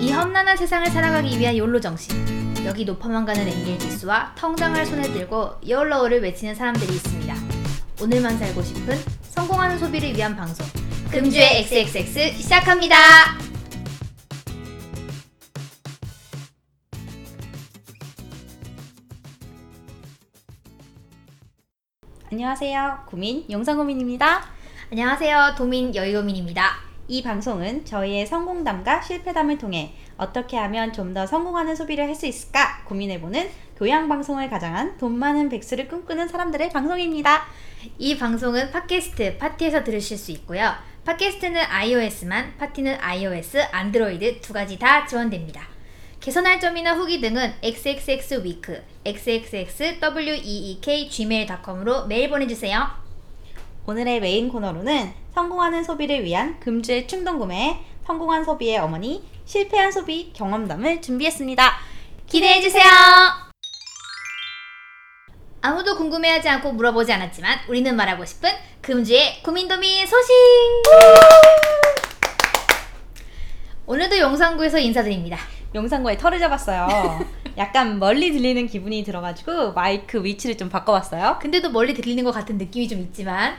이 험난한 세상을 살아가기 위한 욜로 정신. 여기 높아만 가는 엔겔 지수와 통장을 손에 들고 욜로우를 외치는 사람들이 있습니다. 오늘만 살고 싶은 성공하는 소비를 위한 방송. 금주의 XXX 시작합니다. 안녕하세요. 구민 영상 고민입니다. 안녕하세요. 도민 여의도민입니다. 이 방송은 저희의 성공담과 실패담을 통해 어떻게 하면 좀 더 성공하는 소비를 할 수 있을까 고민해보는 교양 방송을 가장한 돈 많은 백수를 꿈꾸는 사람들의 방송입니다. 이 방송은 팟캐스트 팟티에서 들으실 수 있고요. 팟캐스트는 iOS만, 팟티는 iOS, 안드로이드 두 가지 다 지원됩니다. 개선할 점이나 후기 등은 xxxweek, xxxweek gmail.com으로 메일 보내주세요. 오늘의 메인 코너로는 성공하는 소비를 위한 금주의 충동 구매, 성공한 소비의 어머니, 실패한 소비 경험담을 준비했습니다. 기대해주세요! 아무도 궁금해하지 않고 물어보지 않았지만 우리는 말하고 싶은 금주의 고민도민 소식! 오늘도 영상구에서 인사드립니다. 영상과에 털을 잡았어요. 약간 멀리 들리는 기분이 들어가지고 마이크 위치를 좀 바꿔봤어요. 근데도 멀리 들리는 것 같은 느낌이 좀 있지만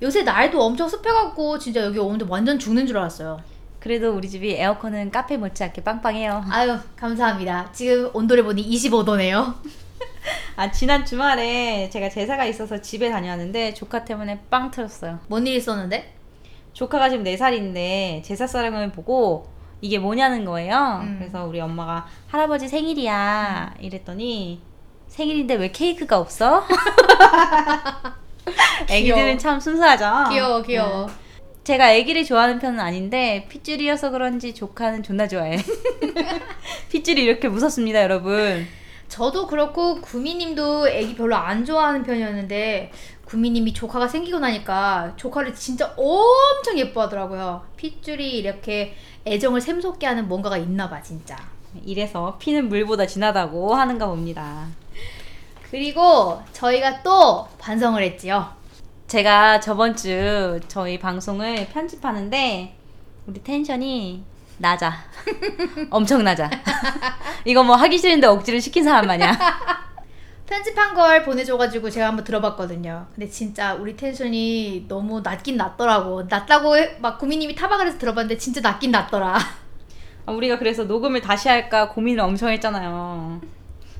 요새 날도 엄청 습해갖고 진짜 여기 오는데 완전 죽는 줄 알았어요. 그래도 우리 집이 에어컨은 카페 못지않게 빵빵해요. 아유 감사합니다. 지금 온도를 보니 25도네요. 아 지난 주말에 제가 제사가 있어서 집에 다녀왔는데 조카 때문에 빵 터졌어요. 뭔 일 있었는데? 조카가 지금 4살인데 제사 사랑을 보고 이게 뭐냐는 거예요. 음. 그래서 우리 엄마가 할아버지 생일이야 이랬더니 생일인데 왜 케이크가 없어? 애기들은 참 순수하죠. 귀여워 귀여워. 네. 제가 애기를 좋아하는 편은 아닌데 핏줄이어서 그런지 조카는 존나 좋아해. 핏줄이 이렇게 무섭습니다, 여러분. 저도 그렇고 구미님도 애기 별로 안 좋아하는 편이었는데 구미님이 조카가 생기고 나니까 조카를 진짜 엄청 예뻐하더라고요. 핏줄이 이렇게 애정을 샘솟게 하는 뭔가가 있나 봐 진짜. 이래서 피는 물보다 진하다고 하는가 봅니다. 그리고 저희가 또 반성을 했지요. 제가 저번 주 저희 방송을 편집하는데 우리 텐션이 낮아. 엄청 낮아. 이거 뭐 하기 싫은데 억지로 시킨 사람 마냥. 편집한 걸 보내줘가지고 제가 한번 들어봤거든요. 근데 진짜 우리 텐션이 너무 낮긴 낮더라고. 낮다고 해- 막 구미님이 타박을 해서 들어봤는데 진짜 낮긴 낮더라. 아, 우리가 그래서 녹음을 다시 할까 고민을 엄청 했잖아요.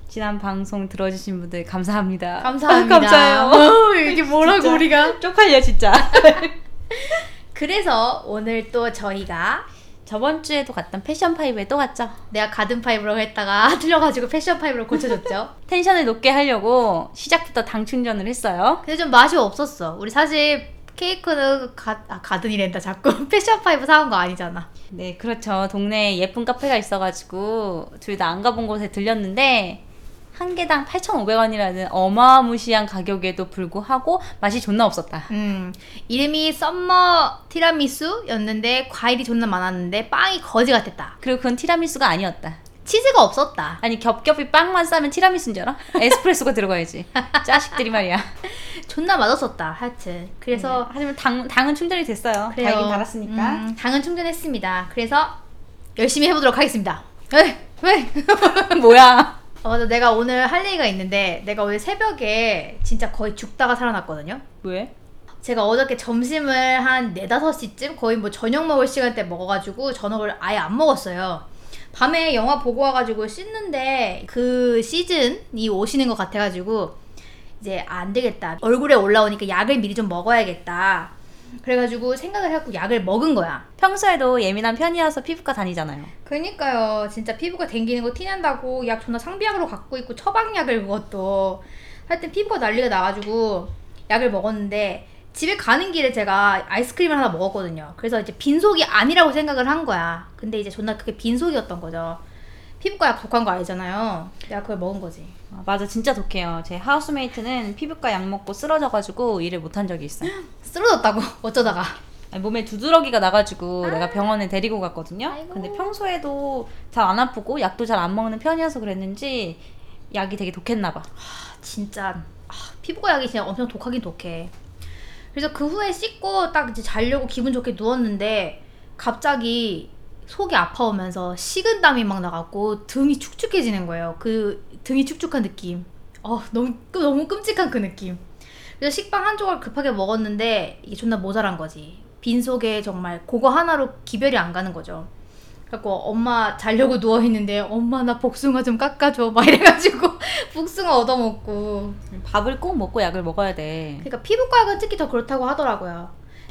지난 방송 들어주신 분들 감사합니다. 감사합니다. 감사해요. 어, 이게 뭐라고 진짜. 우리가? 쪽팔려 진짜. 그래서 오늘 또 저희가 저번 주에도 갔던 패션 파이브에 또 갔죠. 내가 가든 파이브라고 했다가 틀려가지고 패션 파이브로 고쳐줬죠. 텐션을 높게 하려고 시작부터 당 충전을 했어요. 근데 좀 맛이 없었어. 우리 사실 케이크는 가, 아, 가든이랜다 자꾸 패션 파이브 사온 거 아니잖아. 네, 그렇죠. 동네에 예쁜 카페가 있어가지고 둘 다 안 가본 곳에 들렸는데 한 개당 8,500원이라는 어마무시한 가격에도 불구하고 맛이 존나 없었다. 음, 이름이 썸머 티라미수였는데 과일이 존나 많았는데 빵이 거지 같았다. 그리고 그건 티라미수가 아니었다. 치즈가 없었다. 아니 겹겹이 빵만 싸면 티라미수인 줄 알아? 에스프레소가 들어가야지. 짜식들이 말이야. 존나 맛없었다. 하여튼 그래서 하지만 당, 당은 충전이 됐어요. 그래요. 달긴 달았으니까. 음, 당은 충전했습니다. 그래서 열심히 해보도록 하겠습니다. 왜? 왜? 뭐야? 어, 맞아. 내가 오늘 할 얘기가 있는데 내가 오늘 새벽에 진짜 거의 죽다가 살아났거든요. 왜? 제가 어저께 점심을 한 4, 5시쯤 거의 뭐 저녁 먹을 시간대 먹어가지고 저녁을 아예 안 먹었어요. 밤에 영화 보고 와가지고 씻는데 그 시즌이 오시는 것 같아가지고 이제 아, 안 되겠다. 얼굴에 올라오니까 약을 미리 좀 먹어야겠다. 그래가지고 생각을 해갖고 약을 먹은 거야. 평소에도 예민한 편이어서 피부과 다니잖아요. 그니까요. 진짜 피부가 댕기는 거 티난다고 약 존나 상비약으로 갖고 있고 처방약을 그것도 하여튼 피부가 난리가 나가지고 약을 먹었는데 집에 가는 길에 제가 아이스크림을 하나 먹었거든요. 그래서 이제 빈속이 아니라고 생각을 한 거야. 근데 이제 존나 그게 빈속이었던 거죠. 피부과 약 독한 거 알잖아요. 내가 그걸 먹은 거지. 아, 맞아, 진짜 독해요. 제 하우스메이트는 피부과 약 먹고 쓰러져가지고 일을 못한 적이 있어요. 쓰러졌다고 어쩌다가. 아니, 몸에 두드러기가 나가지고 내가 병원에 데리고 갔거든요. 아이고. 근데 평소에도 잘 안 아프고 약도 잘 안 먹는 편이어서 그랬는지 약이 되게 독했나 봐. 아, 진짜 아, 피부과 약이 진짜 엄청 독하긴 독해. 그래서 그 후에 씻고 딱 이제 자려고 기분 좋게 누웠는데 갑자기 속이 아파오면서 식은땀이 막 나갖고 등이 축축해지는 거예요. 그 등이 축축한 느낌. 어 너무 너무 끔찍한 그 느낌. 그래서 식빵 한 조각 급하게 먹었는데 이게 존나 모자란 거지. 빈속에 정말 그거 하나로 기별이 안 가는 거죠. 그래갖고 엄마 자려고 누워 있는데 엄마 나 복숭아 좀 깎아줘 막 이래가지고 복숭아 얻어먹고. 밥을 꼭 먹고 약을 먹어야 돼. 그러니까 피부과학은 특히 더 그렇다고 하더라고요.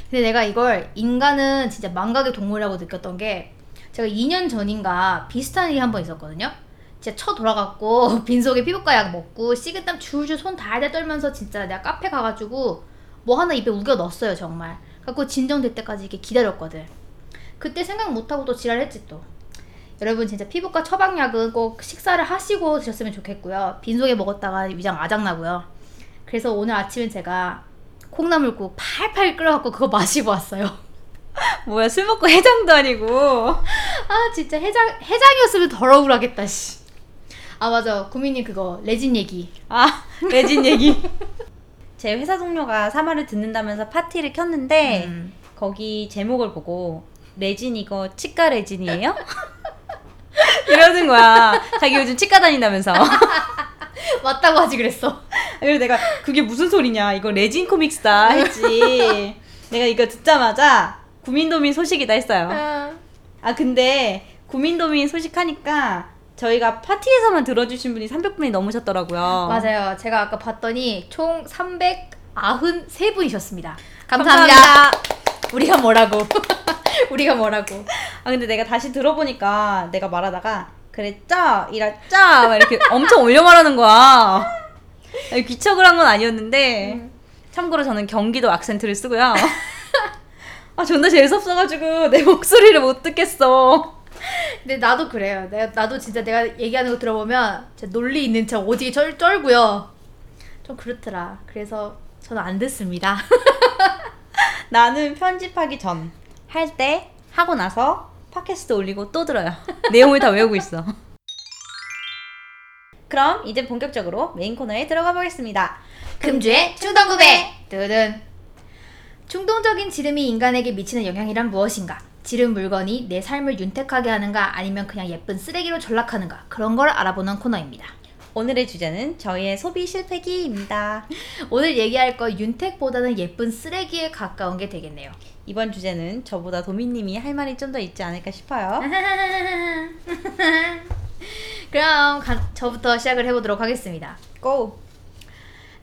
근데 내가 이걸 인간은 진짜 망각의 동물이라고 느꼈던 게 제가 2년 전인가 비슷한 일이 한 번 있었거든요. 진짜 쳐 돌아갔고 빈속에 피부과 약 먹고 식은땀 줄줄 손 달달 떨면서 진짜 내가 카페 가가지고 뭐 하나 입에 우겨 넣었어요 정말. 갖고 진정될 때까지 이렇게 기다렸거든. 그때 생각 못하고 또 지랄했지 또. 여러분 진짜 피부과 처방약은 꼭 식사를 하시고 드셨으면 좋겠고요. 빈속에 먹었다가 위장 아작나고요. 그래서 오늘 아침에 제가 콩나물국 팔팔 끓여갖고 그거 마시고 왔어요. 뭐야 술 먹고 해장도 아니고. 아 진짜 해장 해장이었으면 덜 억울하겠다 씨. 아 맞아 구민님 그거 레진 얘기. 아 레진 얘기. 제 회사 동료가 사마를 듣는다면서 파티를 켰는데 음. 거기 제목을 보고 레진 이거 치과 레진이에요? 이러는 거야. 자기 요즘 치과 다닌다면서. 맞다고 하지 그랬어. 그래서 내가 그게 무슨 소리냐 이거 레진 코믹스다 했지. 내가 이거 듣자마자 구민도민 소식이다 했어요. 아 근데 구민도민 소식 하니까 저희가 파티에서만 들어주신 분이 300분이 넘으셨더라고요. 맞아요. 제가 아까 봤더니 총 393분이셨습니다. 감사합니다. 우리가 뭐라고? 우리가 뭐라고? 아 근데 내가 다시 들어보니까 내가 말하다가 그랬죠? 이랬죠? 막 이렇게 엄청 올려 말하는 거야. 귀척을 한 건 아니었는데 참고로 저는 경기도 악센트를 쓰고요. 아 존나 재수없어가지고 내 목소리를 못 듣겠어. 근데 나도 그래요. 내가 나도 진짜 내가 얘기하는 거 들어보면 진짜 논리 있는 척 오지게 쩔, 쩔고요. 좀 그렇더라. 그래서 저는 안 듣습니다. 나는 편집하기 전, 할 때, 하고 나서 팟캐스트 올리고 또 들어요. 내용을 다 외우고 있어. 그럼 이제 본격적으로 메인 코너에 들어가 보겠습니다. 금주의 충동구매 뜨든 충동적인 지름이 인간에게 미치는 영향이란 무엇인가? 지름 물건이 내 삶을 윤택하게 하는가 아니면 그냥 예쁜 쓰레기로 전락하는가 그런 걸 알아보는 코너입니다. 오늘의 주제는 저희의 소비 실패기입니다. 오늘 얘기할 거 윤택보다는 예쁜 쓰레기에 가까운 게 되겠네요. 이번 주제는 저보다 도미님이 할 말이 좀 더 있지 않을까 싶어요. 그럼 가- 저부터 시작을 해보도록 하겠습니다. 고!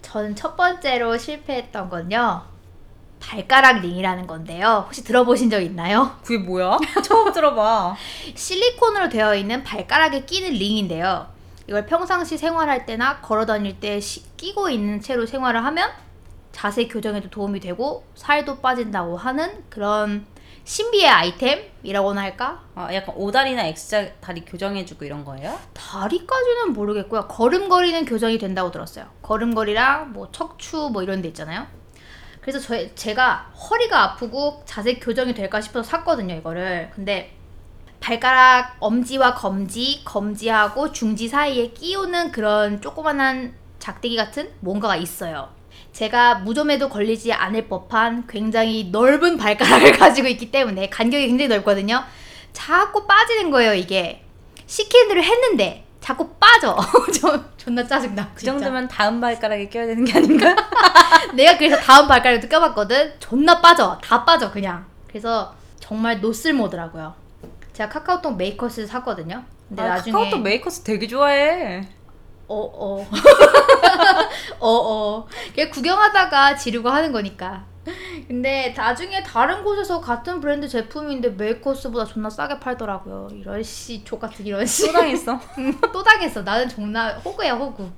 저는 첫 번째로 실패했던 건요. 발가락 링이라는 건데요. 혹시 들어보신 적 있나요? 그게 뭐야? 처음 들어봐. 실리콘으로 되어 있는 발가락에 끼는 링인데요. 이걸 평상시 생활할 때나 걸어 다닐 때 시- 끼고 있는 채로 생활을 하면 자세 교정에도 도움이 되고 살도 빠진다고 하는 그런 신비의 아이템이라고나 할까? 아, 약간 오다리나 X자 다리 교정해주고 이런 거예요? 다리까지는 모르겠고요. 걸음걸이는 교정이 된다고 들었어요. 걸음걸이랑 뭐 척추 뭐 이런 데 있잖아요. 그래서 저, 제가 허리가 아프고 자세 교정이 될까 싶어서 샀거든요, 이거를. 근데 발가락 엄지와 검지, 검지하고 중지 사이에 끼우는 그런 조그만한 작대기 같은 뭔가가 있어요. 제가 무좀에도 걸리지 않을 법한 굉장히 넓은 발가락을 가지고 있기 때문에 간격이 굉장히 넓거든요. 자꾸 빠지는 거예요, 이게. 시키는 대로 했는데 자꾸 빠져. 저 존나 짜증나. 그 정도면 다음 발가락에 껴야 되는 게 아닌가? 내가 그래서 다음 발가락도 껴봤거든. 존나 빠져. 다 빠져 그냥. 그래서 정말 노쓸모더라고요. 제가 카카오톡 메이커스 샀거든요. 근데 아, 나중에 카카오톡 메이커스 되게 좋아해. 어 어 어 어 그냥 구경하다가 지르고 하는 거니까. 근데 나중에 다른 곳에서 같은 브랜드 제품인데 메이커스보다 존나 싸게 팔더라고요. 이런 씨, 좆같은 이런 씨. 또 당했어. 응, 또 당했어. 나는 존나 호구야 호구.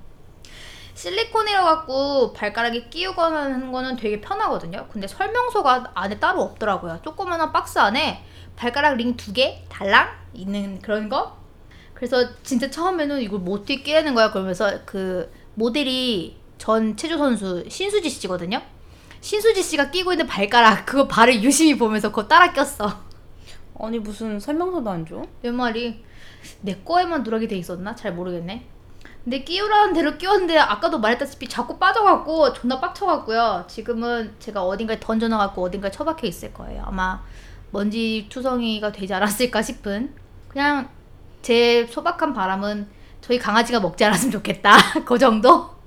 실리콘이라 갖고 발가락에 끼우거나 하는 거는 되게 편하거든요. 근데 설명서가 안에 따로 없더라고요. 조그마한 박스 안에 발가락 링 두 개 달랑 있는 그런 거. 그래서 진짜 처음에는 이걸 뭐 어떻게 끼는 거야 그러면서 그 모델이 전 체조 선수 신수지 씨거든요. 신수지 씨가 끼고 있는 발가락 그거 발을 유심히 보면서 그거 따라 꼈어. 아니 무슨 설명서도 안 줘? 내 말이 내 거에만 누락이 돼 있었나? 잘 모르겠네. 근데 끼우라는 대로 끼웠는데 아까도 말했다시피 자꾸 빠져갖고 존나 빡쳐갖고요. 지금은 제가 어딘가에 던져놔갖고 어딘가에 처박혀 있을 거예요. 아마 먼지 투성이가 되지 않았을까 싶은 그냥 제 소박한 바람은 저희 강아지가 먹지 않았으면 좋겠다. 그 정도?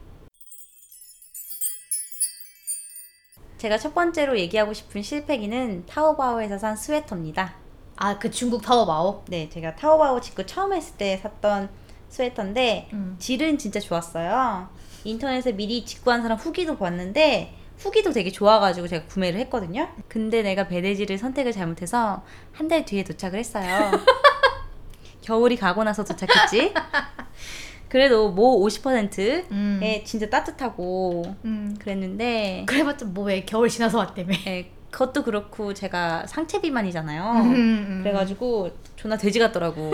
제가 첫 번째로 얘기하고 싶은 실패기는 타오바오에서 산 스웨터입니다. 아, 그 중국 타워바오. 네, 제가 타오바오 직구 처음 했을 때 샀던 스웨터인데 음. 질은 진짜 좋았어요. 인터넷에 미리 직구한 사람 후기도 봤는데 후기도 되게 좋아가지고 제가 구매를 했거든요. 근데 내가 배대지를 선택을 잘못해서 한 달 뒤에 도착을 했어요. 겨울이 가고 나서 도착했지. 그래도 모 50%에 음. 진짜 따뜻하고 음. 그랬는데 그래봤자 뭐 왜 겨울 지나서 왔다며. 예, 그것도 그렇고 제가 상체 비만이잖아요. 음, 음. 그래가지고 존나 돼지 같더라고.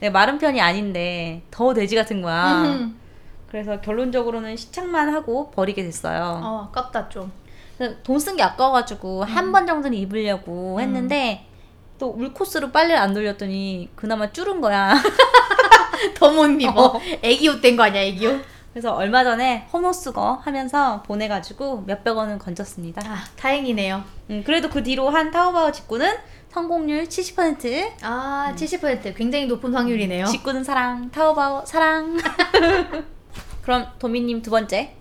내가 마른 편이 아닌데 더 돼지 같은 거야. 음. 그래서 결론적으로는 시착만 하고 버리게 됐어요. 어, 아깝다 좀. 돈 쓴 게 아까워가지고 한 번 정도는 입으려고 했는데 또 울 코스로 빨래를 안 돌렸더니 그나마 줄은 거야. 더 못 입어. 어. 애기 옷 된 거 아니야, 애기 옷? 그래서 얼마 전에 헌옷수거 하면서 보내가지고 몇백 원은 건졌습니다. 아, 다행이네요. 음, 그래도 그 뒤로 한 타오바오 직구는 성공률 70%. 아, 70% 굉장히 높은 확률이네요. 직구는 사랑, 타오바오 사랑. 그럼 도미님 두 번째.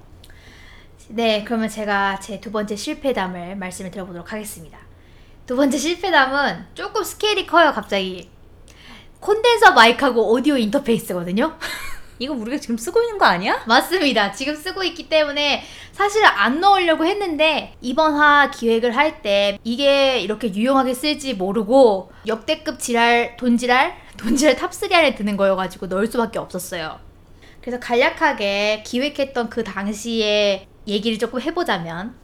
네, 그러면 제가 제 두 번째 실패담을 말씀을 드려보도록 하겠습니다. 두 번째 실패담은 조금 스케일이 커요, 갑자기. 콘덴서 마이크하고 오디오 인터페이스거든요. 이거 우리가 지금 쓰고 있는 거 아니야? 맞습니다. 지금 쓰고 있기 때문에 사실 안 넣으려고 했는데 이번 화 기획을 할 때 이게 이렇게 유용하게 쓸지 모르고 역대급 지랄, 돈지랄, 돈지랄 탑3 안에 드는 거여가지고 넣을 수밖에 없었어요. 그래서 간략하게 기획했던 그 당시에 얘기를 조금 해보자면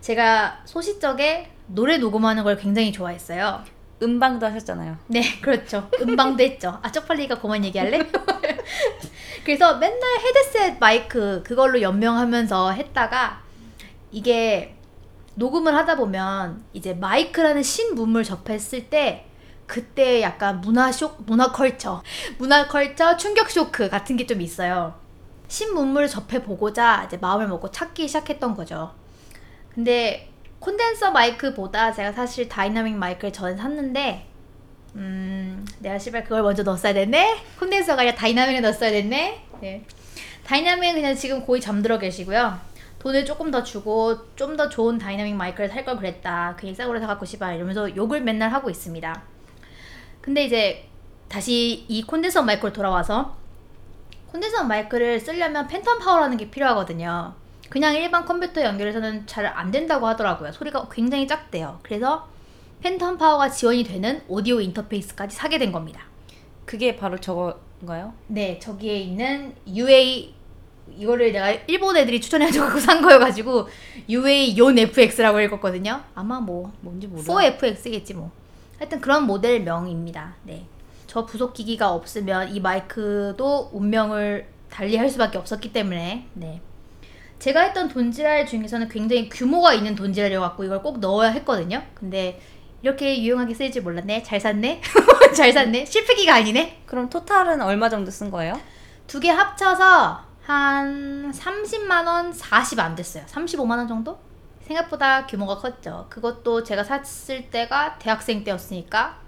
제가 소시적에 노래 녹음하는 걸 굉장히 좋아했어요. 음방도 하셨잖아요. 네, 그렇죠. 음방도 했죠. 아, 쪽팔리가 그만 얘기할래? 그래서 맨날 헤드셋 마이크 그걸로 연명하면서 했다가 이게 녹음을 하다 보면 이제 마이크라는 신문물 접했을 때 그때 약간 문화 쇼, 문화 culture, 문화 culture 충격 쇼크 같은 게 좀 있어요. 신문물을 접해 보고자 이제 마음을 먹고 찾기 시작했던 거죠. 근데 콘덴서 마이크보다 제가 사실 다이나믹 마이크를 전에 샀는데 음 내가 씨발 그걸 먼저 넣었어야 됐네? 콘덴서가 아니라 다이나믹을 넣었어야 됐네? 네. 다이나믹은 그냥 지금 거의 잠들어 계시고요. 돈을 조금 더 주고 좀 더 좋은 다이나믹 마이크를 살 걸 그랬다. 괜히 싸구려 사갖고 씨발 이러면서 욕을 맨날 하고 있습니다. 근데 이제 다시 이 콘덴서 마이크로 돌아와서 콘덴서 마이크를 쓰려면 팬텀 파워라는 게 필요하거든요. 그냥 일반 컴퓨터 연결해서는 잘 안 된다고 하더라고요. 소리가 굉장히 작대요. 그래서 팬텀 파워가 지원이 되는 오디오 인터페이스까지 사게 된 겁니다. 그게 바로 저거인가요? 네, 저기에 있는 UA 이거를 내가 일본 애들이 추천해줘서 산 거여가지고 UA よん FX라고 읽었거든요. 아마 뭐 뭔지 몰라. 4FX겠지 뭐. 하여튼 그런 모델 명입니다. 네. 저 부속 기기가 없으면 이 마이크도 운명을 달리할 수밖에 없었기 때문에 네. 제가 했던 돈지랄 중에서는 굉장히 규모가 있는 돈지랄이어갖고 이걸 꼭 넣어야 했거든요. 근데 이렇게 유용하게 쓰일 줄 몰랐네. 잘 샀네. 잘 샀네. 실패기가 아니네. 그럼 토탈은 얼마 정도 쓴 거예요? 두 개 합쳐서 한 30만 원, 40 안 됐어요. 35만 원 정도? 생각보다 규모가 컸죠. 그것도 제가 샀을 때가 대학생 때였으니까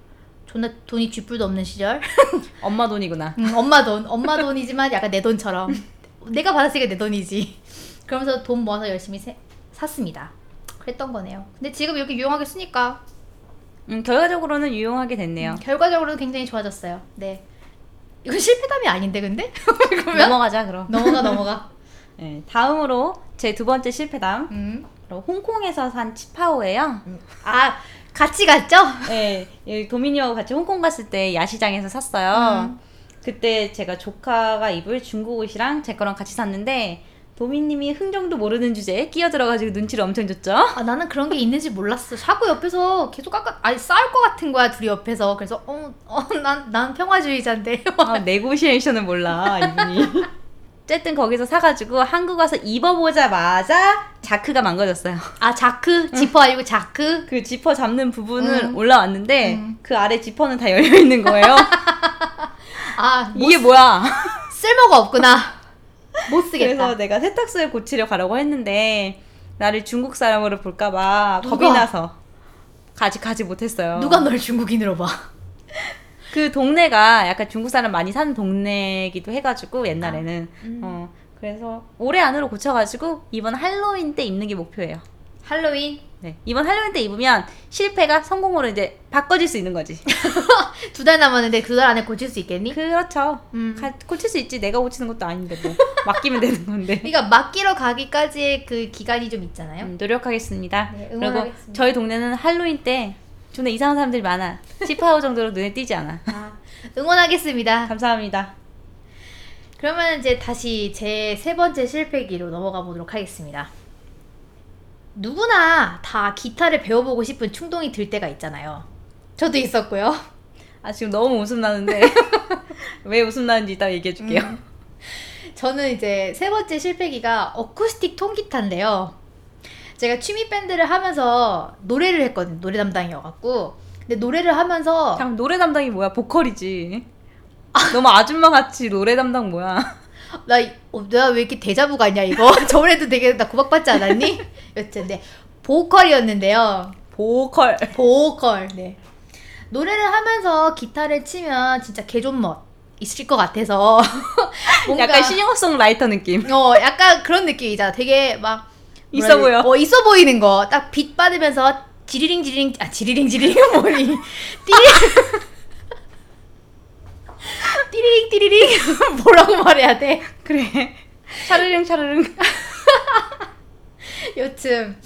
존나 돈이 쥐뿔도 없는 시절. 엄마 돈이구나. 음, 엄마 돈, 엄마 돈이지만 약간 내 돈처럼. 내가 받았으니까 내 돈이지. 그러면서 돈 모아서 열심히 세- 샀습니다. 그랬던 거네요. 근데 지금 이렇게 유용하게 쓰니까 음, 결과적으로는 유용하게 됐네요. 결과적으로는 굉장히 좋아졌어요. 네. 이건 실패담이 아닌데 근데? 그러면 넘어가자 그럼. 넘어가 넘어가. 네, 다음으로 제 두 번째 실패담. 음. 바로 홍콩에서 산 치파오예요. 아 같이 갔죠? 네, 여기 도미니하고 같이 홍콩 갔을 때 야시장에서 샀어요. 음. 그때 제가 조카가 입을 중국 옷이랑 제 거랑 같이 샀는데 도미님이 흥정도 모르는 주제에 끼어들어가지고 눈치를 엄청 줬죠. 아 나는 그런 게 있는지 몰랐어. 자꾸 옆에서 계속 깎아 아니 싸울 것 같은 거야 둘이 옆에서. 그래서 어어난난 평화주의자인데. 아, 네고시에이션을 몰라 이분이. 어쨌든 거기서 사가지고 한국 와서 입어보자마자 자크가 망가졌어요. 아 자크 지퍼 아니고 자크. 그 지퍼 잡는 부분은 음. 올라왔는데 음. 그 아래 지퍼는 다 열려 있는 거예요. 아 이게 뭐야? 쓸모가 없구나. 못 쓰겠다. 그래서 내가 세탁소에 고치려 가라고 했는데 나를 중국 사람으로 볼까봐 겁이? 나서 아직 가지 못했어요. 누가 널 중국인으로 봐? 그 동네가 약간 중국 사람 많이 사는 동네기도 해가지고 옛날에는 음. 어 그래서 올해 안으로 고쳐가지고 이번 할로윈 때 입는 게 목표예요. 할로윈 네 이번 할로윈 때 입으면 실패가 성공으로 이제 바꿔질 수 있는 거지. 두 달 남았는데 두 달 안에 고칠 수 있겠니? 그렇죠. 음. 가- 고칠 수 있지. 내가 고치는 것도 아닌데 뭐 맡기면 되는 건데. 그러니까 맡기러 가기까지의 그 기간이 좀 있잖아요. 음, 노력하겠습니다. 네, 그리고 응원하겠습니다. 저희 동네는 할로윈 때 존나 이상한 사람들이 많아. 치파오 정도로 눈에 띄지 않아. 아, 응원하겠습니다. 감사합니다. 그러면 이제 다시 제 세 번째 실패기로 넘어가 보도록 하겠습니다. 누구나 다 기타를 배워보고 싶은 충동이 들 때가 있잖아요. 저도 있었고요. 아 지금 너무 웃음 나는데 왜 웃음 나는지 이따 얘기해 줄게요. 음. 저는 이제 세 번째 실패기가 어쿠스틱 통기타인데요. 제가 취미 밴드를 하면서 노래를 했거든요. 노래 담당이어갖고. 근데 노래를 하면서 잠깐 노래 담당이 뭐야? 보컬이지. 너무 아줌마 같이 노래 담당 뭐야? 나, 이- 어, 내가 왜 이렇게 대자부 같냐 이거 저번에도 되게 나 구박받지 않았니? 여튼 네 보컬이었는데요 보컬. 보컬 네 노래를 하면서 기타를 치면 진짜 개존멋 있을 것 같아서 뭔가 약간 싱어송라이터 느낌. 어 약간 그런 느낌이잖아 되게 막 있어 보여. 돼? 어 있어 보이는 거 딱 빛 받으면서 지리링 지리링 아 지리링 지리링 뭐니 띠리링 띠리링 띠리링 뭐라고 말해야 돼? 그래. 차르릉 차르릉. 여튼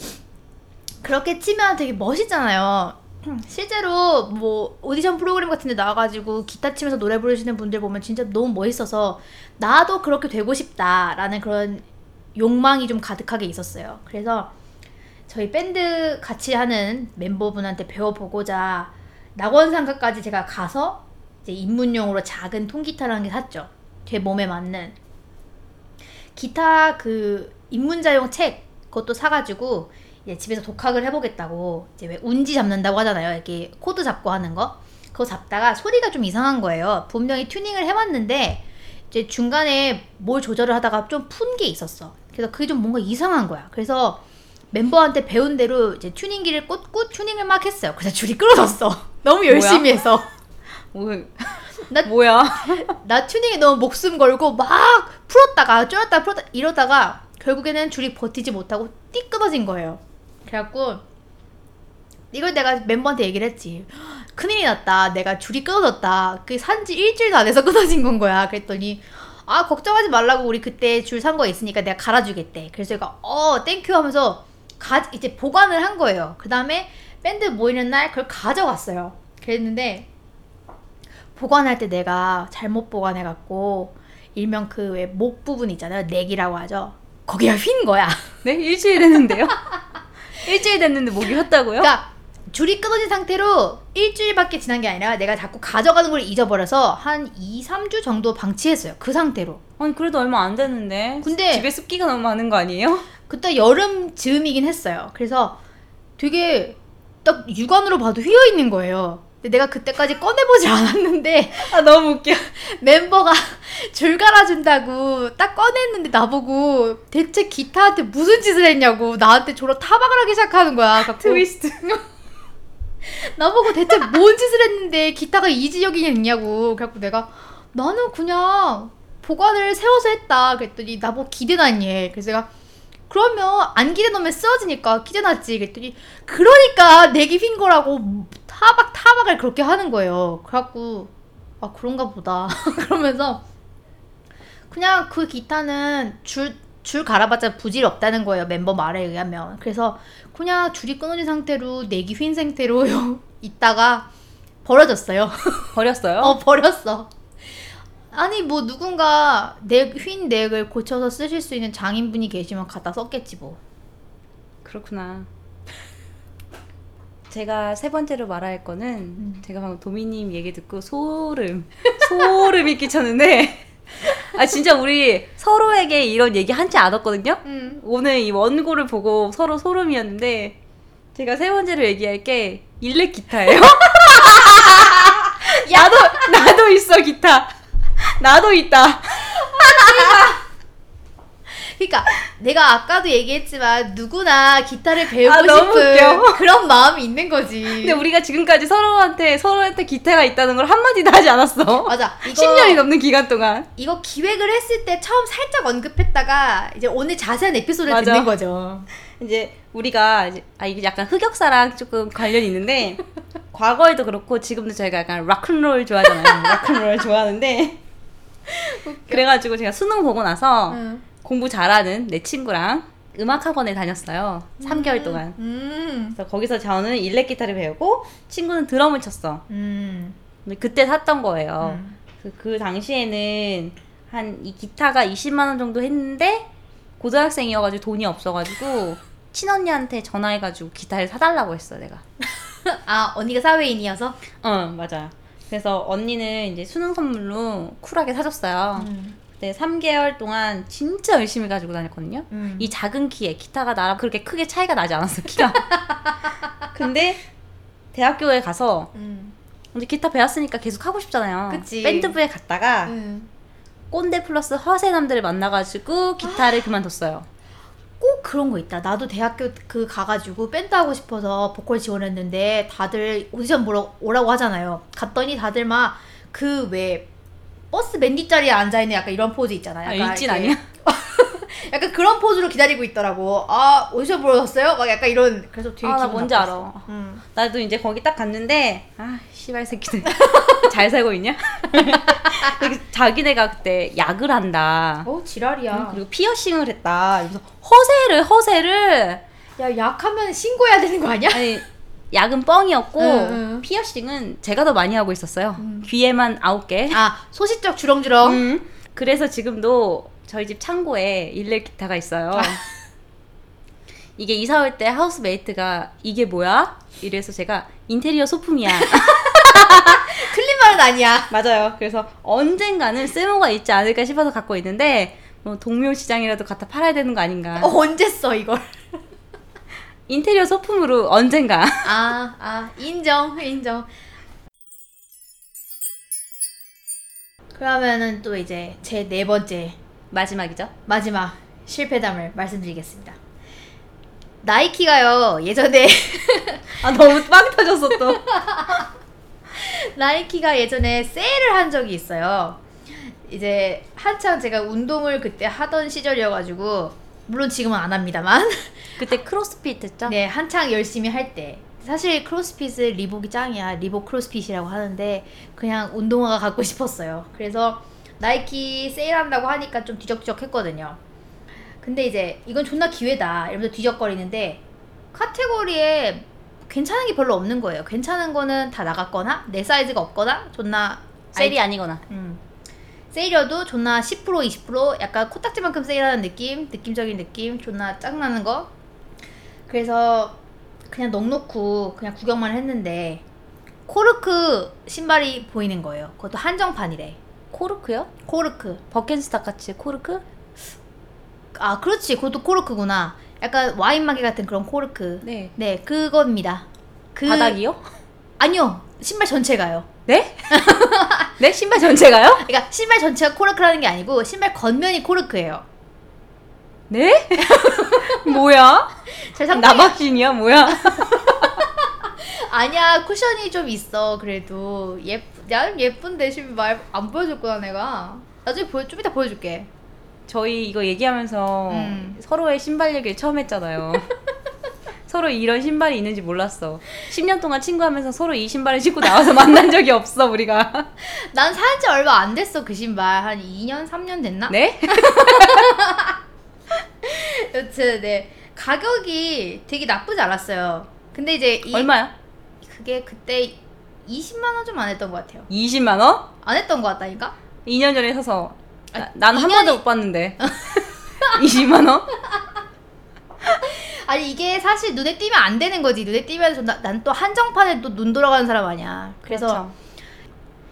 그렇게 치면 되게 멋있잖아요. 실제로 뭐 오디션 프로그램 같은 데 나와가지고 기타 치면서 노래 부르시는 분들 보면 진짜 너무 멋있어서 나도 그렇게 되고 싶다라는 그런 욕망이 좀 가득하게 있었어요. 그래서 저희 밴드 같이 하는 멤버분한테 배워보고자 낙원상가까지 제가 가서 이제 입문용으로 작은 통기타라는 게 샀죠. 제 몸에 맞는 기타 그 입문자용 책 그것도 사가지고 이제 집에서 독학을 해보겠다고 이제 왜 운지 잡는다고 하잖아요. 이렇게 코드 잡고 하는 거 그거 잡다가 소리가 좀 이상한 거예요. 분명히 튜닝을 해왔는데 이제 중간에 뭘 조절을 하다가 좀 푼 게 있었어. 그래서 그게 좀 뭔가 이상한 거야. 그래서 멤버한테 배운 대로 이제 튜닝기를 꽂고 튜닝을 막 했어요. 그래서 줄이 끊어졌어. 너무 열심히 해서. 뭐, 나 뭐야? 나 튜닝에 너무 목숨 걸고 막 풀었다가 줄였다가 풀었다 이러다가 결국에는 줄이 버티지 못하고 띠 끊어진 거예요. 그래갖고 이걸 내가 멤버한테 얘기를 했지. 큰일이 났다. 내가 줄이 끊어졌다. 그게 산지 일주일도 안 해서 끊어진 건 거야. 그랬더니 아 걱정하지 말라고 우리 그때 줄 산 거 있으니까 내가 갈아주겠대. 그래서 제가 어 thank you 하면서 가 이제 보관을 한 거예요. 그 다음에 밴드 모이는 날 그걸 가져갔어요. 그랬는데 보관할 때 내가 잘못 보관해갖고 일명 그 왜 목 부분 있잖아요. 넥이라고 하죠. 거기가 휜 거야. 네 일주일 됐는데요? 일주일 됐는데 목이 혓다고요? 그러니까 줄이 끊어진 상태로 일주일밖에 지난 게 아니라 내가 자꾸 가져가는 걸 잊어버려서 한 2, 3주 정도 방치했어요. 그 상태로. 아니 그래도 얼마 안 됐는데. 근데- 집에 습기가 너무 많은 거 아니에요? 그때 여름 즈음이긴 했어요. 그래서 되게 딱 육안으로 봐도 휘어 있는 거예요. 근데 내가 그때까지 꺼내보지 않았는데 아 너무 웃겨. 멤버가 줄 갈아준다고 딱 꺼냈는데 나보고 대체 기타한테 무슨 짓을 했냐고 나한테 졸라 타박을 하기 시작하는 거야. 갖고 트위스트. 나보고 대체 뭔 짓을 했는데 기타가 이 지역이 있냐고. 그래갖고 내가 나는 그냥 보관을 세워서 했다. 그랬더니 나보고 기대놨니. 그래서 내가 그러면 안 기대놓으면 쓰러지니까 기대놨지. 그랬더니 그러니까 내기 휜 거라고 타박 타박을 그렇게 하는 거예요. 그래갖고 아 그런가 보다. 그러면서 그냥 그 기타는 줄, 줄 갈아봤자 부질이 없다는 거예요. 멤버 말에 의하면. 그래서 그냥 줄이 끊어진 상태로 내기 휜 상태로 있다가 버려졌어요. 버렸어요? 어, 버렸어. 아니, 뭐, 누군가 넥, 휜 넥을 고쳐서 쓰실 수 있는 장인분이 계시면 갖다 썼겠지, 뭐. 그렇구나. 제가 세 번째로 말할 거는 음. 제가 방금 도미님 얘기 듣고 소름 소름이 끼쳤는데 아 진짜 우리 서로에게 이런 얘기 한지 않았거든요. 음. 오늘 이 원고를 보고 서로 소름이었는데 제가 세 번째로 얘기할 게 일렉 기타예요. 나도 나도 있어 기타. 나도 있다. 그러니까 내가 아까도 얘기했지만 누구나 기타를 배우고 아, 싶은. 그런 마음이 있는 거지. 근데 우리가 지금까지 서로한테 서로한테 기타가 있다는 걸 한마디도 하지 않았어. 맞아. 이거 10년이 넘는 기간 동안. 이거 기획을 했을 때 처음 살짝 언급했다가 이제 오늘 자세한 에피소드를 맞아. 듣는 거죠. 이제 우리가 이제 아 이게 약간 흑역사랑 조금 관련이 있는데 과거에도 그렇고 지금도 저희가 약간 락큰롤 좋아하잖아요. 락큰롤 좋아하는데 그래가지고 제가 수능 보고 나서 응. 공부 잘하는 내 친구랑 음악 학원에 다녔어요. 3개월 동안. 음. 그래서 거기서 저는 일렉 기타를 배우고 친구는 드럼을 쳤어. 음. 근데 그때 샀던 거예요. 음. 그래서 그 당시에는 한 이 기타가 20만 원 정도 했는데 고등학생이어가지고 돈이 없어가지고 친언니한테 전화해가지고 기타를 사달라고 했어 내가. 아 언니가 사회인이어서. 어 맞아. 그래서 언니는 이제 수능 선물로 쿨하게 사줬어요. 음. 그때 3개월 동안 진짜 열심히 가지고 다녔거든요. 음. 이 작은 키에 기타가 나랑 그렇게 크게 차이가 나지 않았어 키가. 근데 대학교에 가서 음. 이제 기타 배웠으니까 계속 하고 싶잖아요. 그치. 밴드부에 갔다가 음. 꼰대 플러스 허세남들을 만나가지고 기타를 그만뒀어요. 꼭 그런 거 있다. 나도 대학교 그 가가지고 밴드 하고 싶어서 보컬 지원했는데 다들 오디션 보러 오라고 하잖아요. 갔더니 다들 막 그 왜 버스 맨 뒷자리에 앉아 있는 약간 이런 포즈 있잖아요. 아, 약간 일진 이렇게 아니야? 약간 그런 포즈로 기다리고 있더라고. 아 보러 왔어요? 막 약간 이런 그래서 되게 아, 나 뭔지 나빴어. 알아. 음. 나도 이제 거기 딱 갔는데 아 씨발 새끼들 잘 살고 있냐? 자기네가 그때 약을 한다. 어 지랄이야. 그리고 피어싱을 했다. 그래서 허세를 허세를 야 약하면 신고해야 되는 거 아니야? 아니 약은 뻥이었고 응, 응. 피어싱은 제가 더 많이 하고 있었어요. 음. 귀에만 아홉 개. 아 소시적 주렁주렁. 음. 그래서 지금도 저희 집 창고에 일렉 기타가 있어요. 아. 이게 이사 올 때 하우스메이트가 이게 뭐야? 이래서 제가 인테리어 소품이야. 틀린 말은 아니야. 맞아요. 그래서 언젠가는 쓸모가 있지 않을까 싶어서 갖고 있는데 뭐 동묘 시장이라도 갖다 팔아야 되는 거 아닌가. 어, 언제 써 이걸? 인테리어 소품으로 언젠가. 아, 아, 인정, 인정. 그러면은 또 이제 제 네 번째 마지막이죠. 마지막 실패담을 말씀드리겠습니다. 나이키가요 예전에 아 너무 빵 터졌어 또. 나이키가 예전에 세일을 한 적이 있어요. 이제 한창 제가 운동을 그때 하던 시절이어가지고 물론 지금은 안 합니다만 그때 크로스핏 했죠? 네, 한창 열심히 할 때. 사실 크로스핏은 리복이 짱이야. 리복 크로스핏이라고 하는데 그냥 운동화가 갖고 싶었어요. 그래서 나이키 세일한다고 하니까 좀 뒤적뒤적 했거든요. 근데 이제 이건 존나 기회다. 이러면서 뒤적거리는데 카테고리에 괜찮은 게 별로 없는 거예요. 괜찮은 거는 다 나갔거나 내 사이즈가 없거나 존나 세일이 아니거나. 음. 세일이어도 존나 10% 20% 약간 코딱지만큼 세일하는 느낌? 느낌적인 느낌? 존나 짱나는 거? 그래서 그냥 넋 놓고 그냥 구경만 했는데 코르크 신발이 보이는 거예요. 그것도 한정판이래. 코르크요? 코르크. 버켄스탁 같이 코르크? 아 그렇지. 그것도 코르크구나. 약간 와인 마개 같은 그런 코르크. 네. 네 그겁니다. 그 바닥이요? 아니요 신발 전체가요 네? 네? 신발 전체가요? 그러니까 신발 전체가 코르크라는 게 아니고 신발 겉면이 코르크예요 네? 뭐야? 잘 상상이 나박신이야 뭐야? 아니야 쿠션이 좀 있어 그래도 예쁘 나름 예쁜데 신발 안 보여줬구나 내가 나중에 보여 좀 이따 보여줄게 저희 이거 얘기하면서 음. 서로의 신발 얘기를 처음 했잖아요. 서로 이런 신발이 있는지 몰랐어. 10년 동안 친구하면서 서로 이 신발을 신고 나와서 만난 적이 없어 우리가. 난 산 지 얼마 안 됐어 그 신발 한 2년 3년 됐나? 네? 여튼 네 가격이 되게 나쁘지 않았어요 근데 이제 이 얼마야? 그게 그때 20만 원 좀 안 했던 것 같아요 20만 원? 안 했던 것 같다니까 2년 전에 사서 아, 난 한 2년이 번도 못 봤는데. 20만 원? 아니 이게 사실 눈에 띄면 안 되는 거지 눈에 띄면 난 또 한정판에 또 눈 돌아가는 사람 아니야 그래서 그렇죠.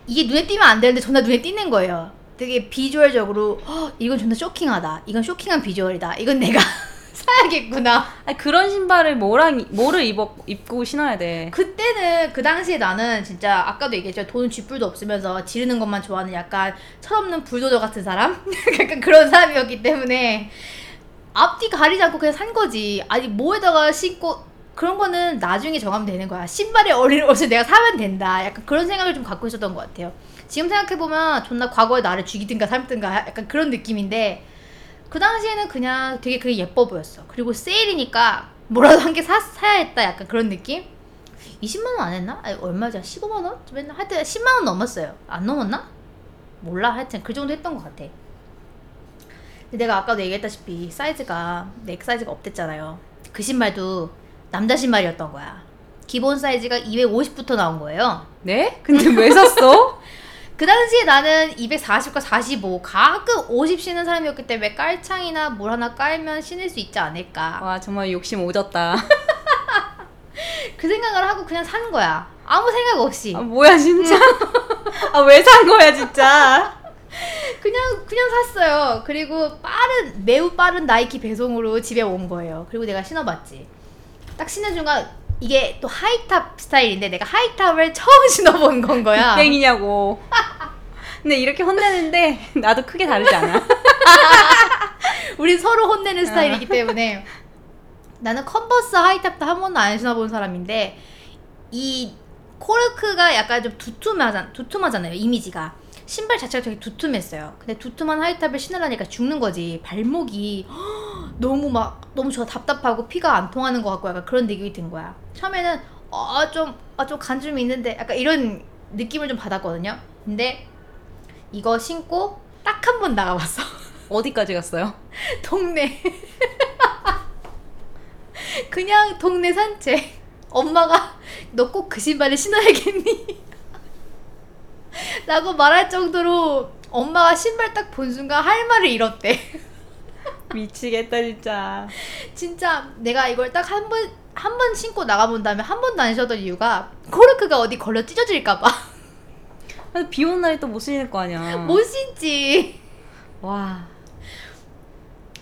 이게 눈에 띄면 안 되는데 존나 눈에 띄는 거예요. 되게 비주얼적으로 "헉, 이건 존나 쇼킹하다. 이건 쇼킹한 비주얼이다. 이건 내가 사야겠구나. 아니, 그런 신발을 뭐랑 뭐를 입어 입고 신어야 돼. 그때는 그 당시에 나는 진짜 아까도 얘기했죠. 돈 쥐뿔도 없으면서 지르는 것만 좋아하는 약간 철없는 불도저 같은 사람? 약간 그런 사람이었기 때문에 앞뒤 가리지 않고 그냥 산 거지. 아니 뭐에다가 신고 그런 거는 나중에 정하면 되는 거야. 신발에 어울리는 옷을 내가 사면 된다. 약간 그런 생각을 좀 갖고 있었던 것 같아요. 지금 생각해 보면 존나 과거에 나를 죽이든가 삶든가 약간 그런 느낌인데 그 당시에는 그냥 되게 그게 예뻐 보였어. 그리고 세일이니까 뭐라도 한 개 사야 했다. 약간 그런 느낌? 20만 원 안 했나? 아니, 얼마죠? 15만 원? 좀 했나? 하여튼 10만 원 넘었어요. 안 넘었나? 몰라. 하여튼 그 정도 했던 것 같아. 근데 내가 아까도 얘기했다시피 사이즈가 내 사이즈가 없댔잖아요. 그 신발도 남자 신발이었던 거야. 기본 사이즈가 250부터 나온 거예요. 네? 근데 왜 샀어? 그 당시에 나는 240과 45 가끔 50 신는 사람이었기 때문에 깔창이나 뭘 하나 깔면 신을 수 있지 않을까 와 정말 욕심 오졌다. 그 생각을 하고 그냥 산 거야 아무 생각 없이 아 뭐야 진짜? 아 왜 산 거야 진짜? 그냥 그냥 샀어요. 그리고 빠른 매우 빠른 나이키 배송으로 집에 온 거예요. 그리고 내가 신어봤지. 딱 신는 순간 이게 또 high top 스타일인데 내가 high top을 처음 신어본 건 거야. 땡이냐고. 근데 이렇게 혼내는데 나도 크게 다르지 않아. 우리 서로 혼내는 스타일이기 때문에. 나는 컨버스 high top도 한 번도 안 신어본 사람인데 이 코르크가 약간 좀 두툼하잖, 두툼하잖아요 이미지가 신발 자체가 되게 두툼했어요. 근데 두툼한 하이탑을 신으려니까 죽는 거지. 발목이 너무 막 너무 좋아. 답답하고 피가 안 통하는 것 같고 약간 그런 느낌이 든 거야. 처음에는 어좀좀 간쯤이 있는데 약간 이런 느낌을 좀 받았거든요. 근데 이거 신고 딱 한 번 나가봤어. 어디까지 갔어요? 동네. 그냥 동네 산책. 엄마가 너 꼭 그 신발을 신어야겠니? 라고 말할 정도로 엄마가 신발 딱 본 순간 할 말을 잃었대 미치겠다 진짜. 진짜 내가 이걸 딱 한 번 한 번 신고 나가본 다음에 한 번도 안 신었던 이유가 코르크가 어디 걸려 찢어질까봐 근데 비 오는 날에 또못 신을 거 아니야. 못 신지 와.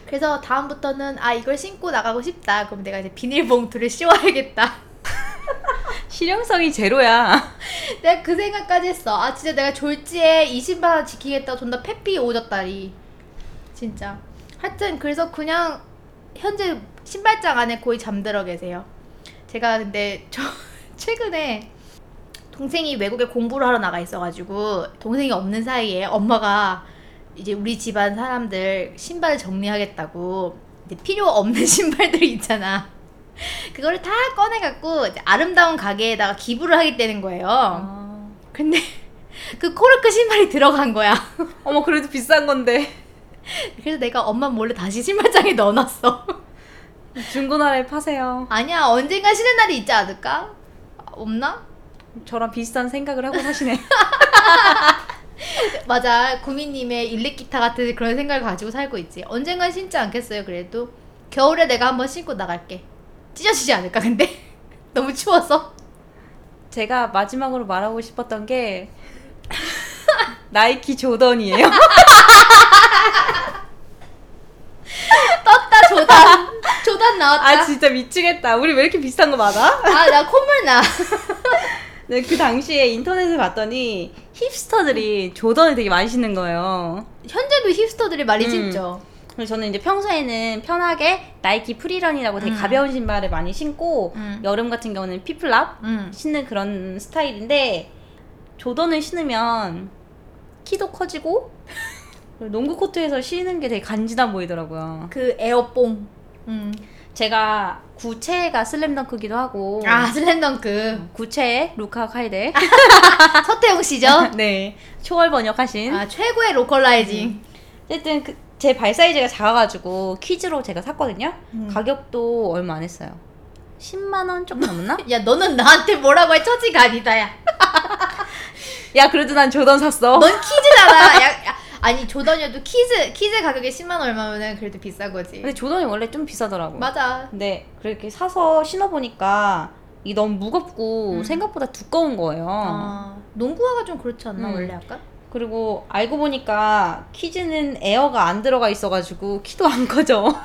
그래서 다음부터는 아 이걸 신고 나가고 싶다 그럼 내가 이제 비닐봉투를 씌워야겠다 실용성이 제로야. 내가 그 생각까지 했어. 아 진짜 내가 졸지에 이 신발 지키겠다. 존나 페피 오졌다리. 진짜. 하여튼 그래서 그냥 현재 신발장 안에 거의 잠들어 계세요. 제가 근데 저 최근에 동생이 외국에 공부를 하러 나가 있어가지고 동생이 없는 사이에 엄마가 이제 우리 집안 사람들 신발 정리하겠다고 필요 없는 신발들이 있잖아. 그거를 다 꺼내갖고 아름다운 가게에다가 기부를 하겠다는 거예요. 아. 근데 그 코르크 신발이 들어간 거야. 어머 그래도 비싼 건데. 그래서 내가 엄마 몰래 다시 신발장에 넣어놨어. 중고나라에 파세요. 아니야 언젠가 신는 날이 있지 않을까? 없나? 저랑 비슷한 생각을 하고 사시네. 맞아 구미님의 일렉 기타 같은 그런 생각을 가지고 살고 있지. 언젠간 신지 않겠어요 그래도 겨울에 내가 한번 신고 나갈게. 찢어지지 않을까 근데 너무 추워서. 제가 마지막으로 말하고 싶었던 게 나이키 조던이에요. 떴다 조단 조단 나왔다. 아 진짜 미치겠다. 우리 왜 이렇게 비싼 거 맞아? 아 나 콧물 나. 네, 그 당시에 인터넷에 봤더니 힙스터들이 조던을 되게 많이 신는 거예요. 현재도 힙스터들이 많이 음. 신죠. 그래서 저는 이제 평소에는 편하게 나이키 프리런이라고 되게 음. 가벼운 신발을 많이 신고 음. 여름 같은 경우는 핏플랍 음. 신는 그런 스타일인데 조던을 신으면 키도 커지고 농구 코트에서 신는 게 되게 간지나 보이더라고요. 그 에어뽕. 음. 제가 구최애가 슬램덩크기도 하고 아 슬램덩크. 구최애 루카와 카에데 서태웅 씨죠? 네 초월 번역하신 아 최고의 localizing. 어쨌든 그, 제 발 사이즈가 작아가지고 kids로 제가 샀거든요. 음. 가격도 얼마 안 했어요. 10만 원 조금 넘나? 야 너는 나한테 뭐라고 할 처지가 아니다 야. 야 그래도 난 조던 샀어. 넌 kids잖아. 야, 야, 아니 조던이어도 kids kids 가격이 10만 원 얼마면은 그래도 비싼 거지. 근데 조던이 원래 좀 비싸더라고. 맞아. 근데 그렇게 사서 신어보니까 이 너무 무겁고 음. 생각보다 두꺼운 거예요. 아, 농구화가 좀 그렇지 않나 음. 원래 약간? 그리고 알고 보니까 퀴즈는 에어가 안 들어가 있어가지고 키도 안 커져.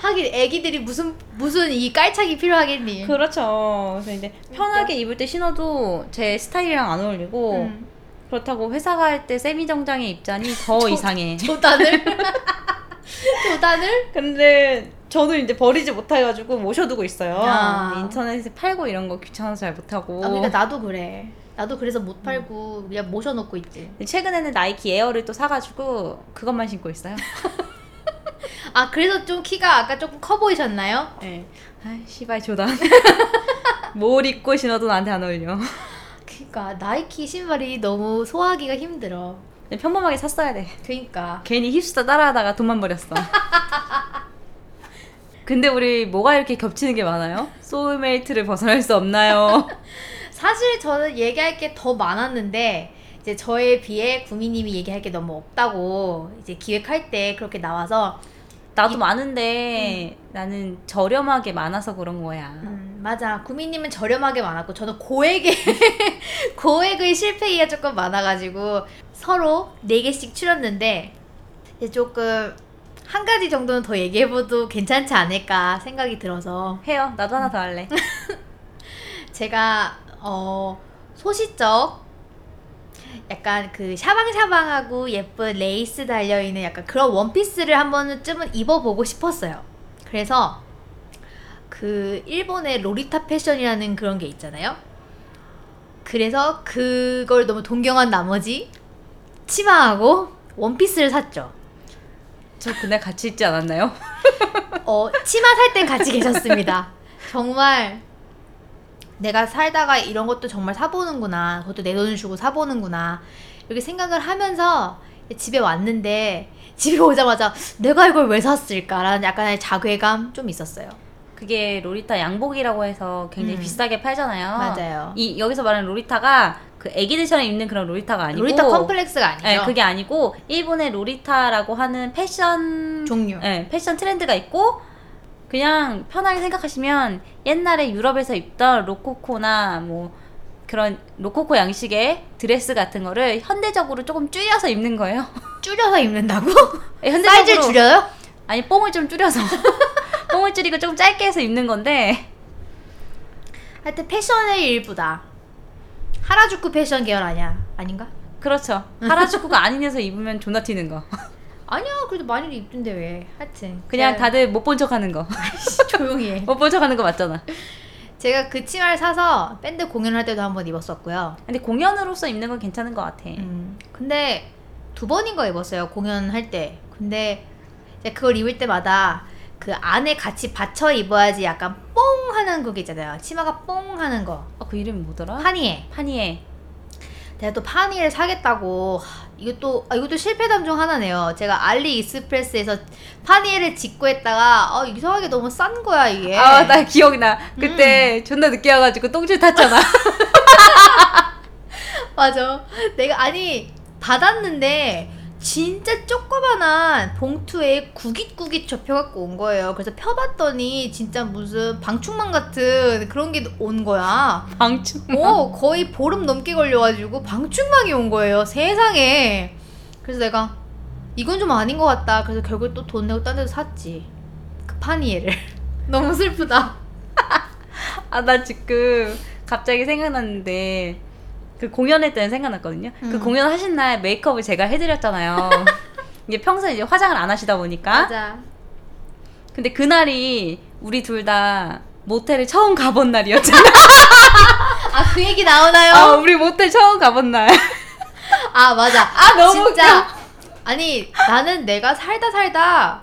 하긴 애기들이 무슨 무슨 이 깔창이 필요하겠니? 그렇죠. 그래서 이제 편하게 입을 때 신어도 제 스타일이랑 안 어울리고 음. 그렇다고 회사 갈 때 세미 정장에 입자니 더 이상해. 조단을 조단을? 근데 저도 이제 버리지 못해가지고 모셔두고 있어요. 아. 근데 인터넷에 팔고 이런 거 귀찮아서 잘 못하고. 아, 그러니까 나도 그래. 나도 그래서 못 팔고 그냥 모셔놓고 있지. 최근에는 나이키 에어를 또 사가지고 그것만 신고 있어요. 아 그래서 좀 키가 아까 조금 커 보이셨나요? 네. 아, 씨발 조단. 뭘 입고 신어도 나한테 안 어울려. 그러니까 나이키 신발이 너무 소화하기가 힘들어. 근데 평범하게 샀어야 돼. 그러니까 괜히 힙스터 따라하다가 돈만 버렸어. 근데 우리 뭐가 이렇게 겹치는 게 많아요? soulmate를 벗어날 수 없나요? 사실 저는 얘기할 게 더 많았는데 이제 저에 비해 구미님이 얘기할 게 너무 없다고 이제 기획할 때 그렇게 나와서 나도 많은데 나는 저렴하게 많아서 그런 거야. 음, 맞아 구미님은 저렴하게 많았고 저는 고액의 고액의 실패기가 조금 많아가지고 서로 네 개씩 추렸는데 이제 조금 한 가지 정도는 더 얘기해봐도 괜찮지 않을까 생각이 들어서 해요. 나도 하나 더 할래. 제가 어 소시적 약간 그 샤방샤방하고 예쁜 레이스 달려있는 약간 그런 원피스를 한 번쯤은 입어보고 싶었어요. 그래서 그 일본의 로리타 패션이라는 그런 게 있잖아요. 그래서 그걸 너무 동경한 나머지 치마하고 원피스를 샀죠. 저 그날 같이 있지 않았나요? 어, 치마 살 땐 같이 계셨습니다. 정말 내가 살다가 이런 것도 정말 사보는구나. 그것도 내 돈을 주고 사보는구나. 이렇게 생각을 하면서 집에 왔는데 집에 오자마자 내가 이걸 왜 샀을까라는 약간의 자괴감 좀 있었어요. 그게 로리타 양복이라고 해서 굉장히 음. 비싸게 팔잖아요. 맞아요. 이 여기서 말하는 로리타가 그 애기들처럼 입는 그런 로리타가 아니고 로리타 컴플렉스가 아니죠. 네, 그게 아니고 일본의 로리타라고 하는 패션 종류. 네, 패션 트렌드가 있고 그냥 편하게 생각하시면 옛날에 유럽에서 입던 로코코나 뭐 그런 로코코 양식의 드레스 같은 거를 현대적으로 조금 줄여서 입는 거예요. 줄여서 입는다고? 네, 현대적으로 사이즈를 줄여요? 아니 뽕을 좀 줄여서 뽕을 줄이고 좀 짧게 해서 입는 건데 하여튼 패션의 일부다. 하라주쿠 패션 계열 아니야? 아닌가? 그렇죠. 하라주쿠가 아닌 데서 입으면 존나 튀는 거. 아니야, 그래도 많이들 입던데 왜? 하여튼 그냥 제가- 다들 못 본 척하는 거. 조용히 해. 못 본 척하는 거 맞잖아. 제가 그 치마를 사서 밴드 공연할 때도 한 번 입었었고요. 근데 공연으로서 입는 건 괜찮은 것 같아. 음, 근데 두 번인가 입었어요 공연할 때. 근데 그걸 입을 때마다 그 안에 같이 받쳐 입어야지 약간 뽕 하는 그게 있잖아요. 치마가 뽕 하는 거. 아, 그 이름이 뭐더라? 파니에. 파니에. 내가 또 파니를 사겠다고 하, 이것도 아, 이것도 실패담 중 하나네요. 제가 알리익스프레스에서 파니를 직구 했다가 아, 이상하게 너무 싼 거야 이게. 아, 나 기억이 나. 그때 존나 늦게 와가지고 똥줄 탔잖아. 맞아. 내가 아니 받았는데 진짜 조그만한 봉투에 구깃구깃 접혀갖고 온 거예요. 그래서 펴봤더니 진짜 무슨 방충망 같은 그런 게 온 거야. 방충. 오 거의 보름 넘게 걸려가지고 방충망이 온 거예요. 세상에. 그래서 내가 이건 좀 아닌 것 같다. 그래서 결국 또 돈 내고 딴 데서 샀지. 그 파니에를. 너무 슬프다. 아, 나 지금 갑자기 생각났는데 그 공연할 때는 생각났거든요. 그 음. 공연 하신 날 메이크업을 제가 해드렸잖아요. 이제 평소에 이제 화장을 안 하시다 보니까. 맞아. 근데 그날이 우리 둘 다 모텔을 처음 가본 날이었잖아. 아 그 얘기 나오나요? 아, 우리 모텔 처음 가본 날. 아 맞아. 아, 너무 진짜. 아니 나는 내가 살다 살다